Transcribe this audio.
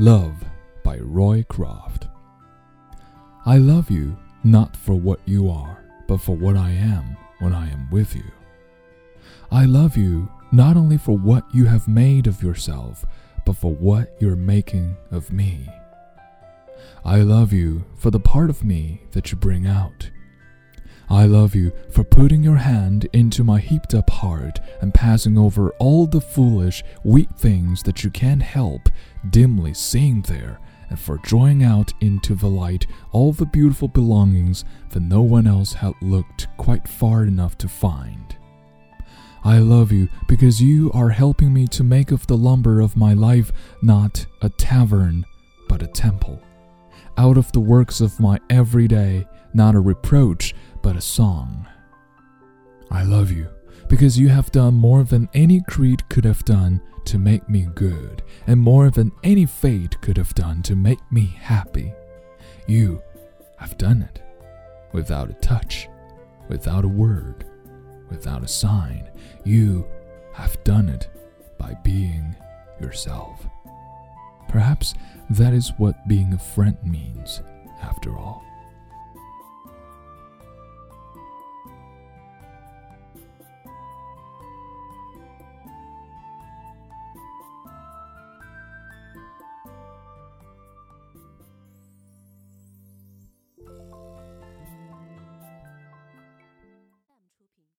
Love by Roy Croft. I love you not for what you are, but for what I am when I am with you. I love you not only for what you have made of yourself, but for what you're making of me. I love you for the part of me that you bring out. I love you for putting your hand into my heaped up heart and passing over all the foolish, weak things that you can't help dimly seeing there, and for drawing out into the light all the beautiful belongings that no one else had looked quite far enough to find. I love you because you are helping me to make of the lumber of my life not a tavern, but a temple. Out of the works of my everyday, not a reproach, but a song. I love you because you have done more than any creed could have done to make me good, and more than any fate could have done to make me happy. You have done it without a touch, without a word, without a sign. You have done it by being yourself. Perhaps that is what being a friend means, after all.